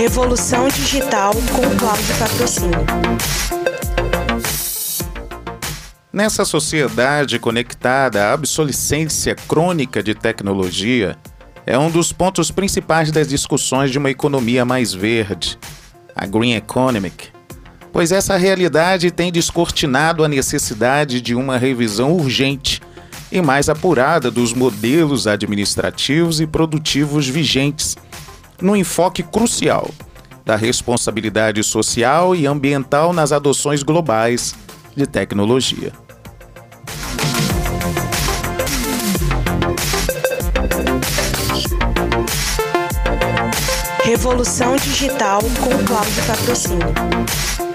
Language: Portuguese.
Revolução Digital com Cláudio Patrocínio. Nessa sociedade conectada, a obsolescência crônica de tecnologia é um dos pontos principais das discussões de uma economia mais verde, a Green Economic, pois essa realidade tem descortinado a necessidade de uma revisão urgente e mais apurada dos modelos administrativos e produtivos vigentes, no enfoque crucial da responsabilidade social e ambiental nas adoções globais de tecnologia. Revolução Digital com Cláudio Patrocínio.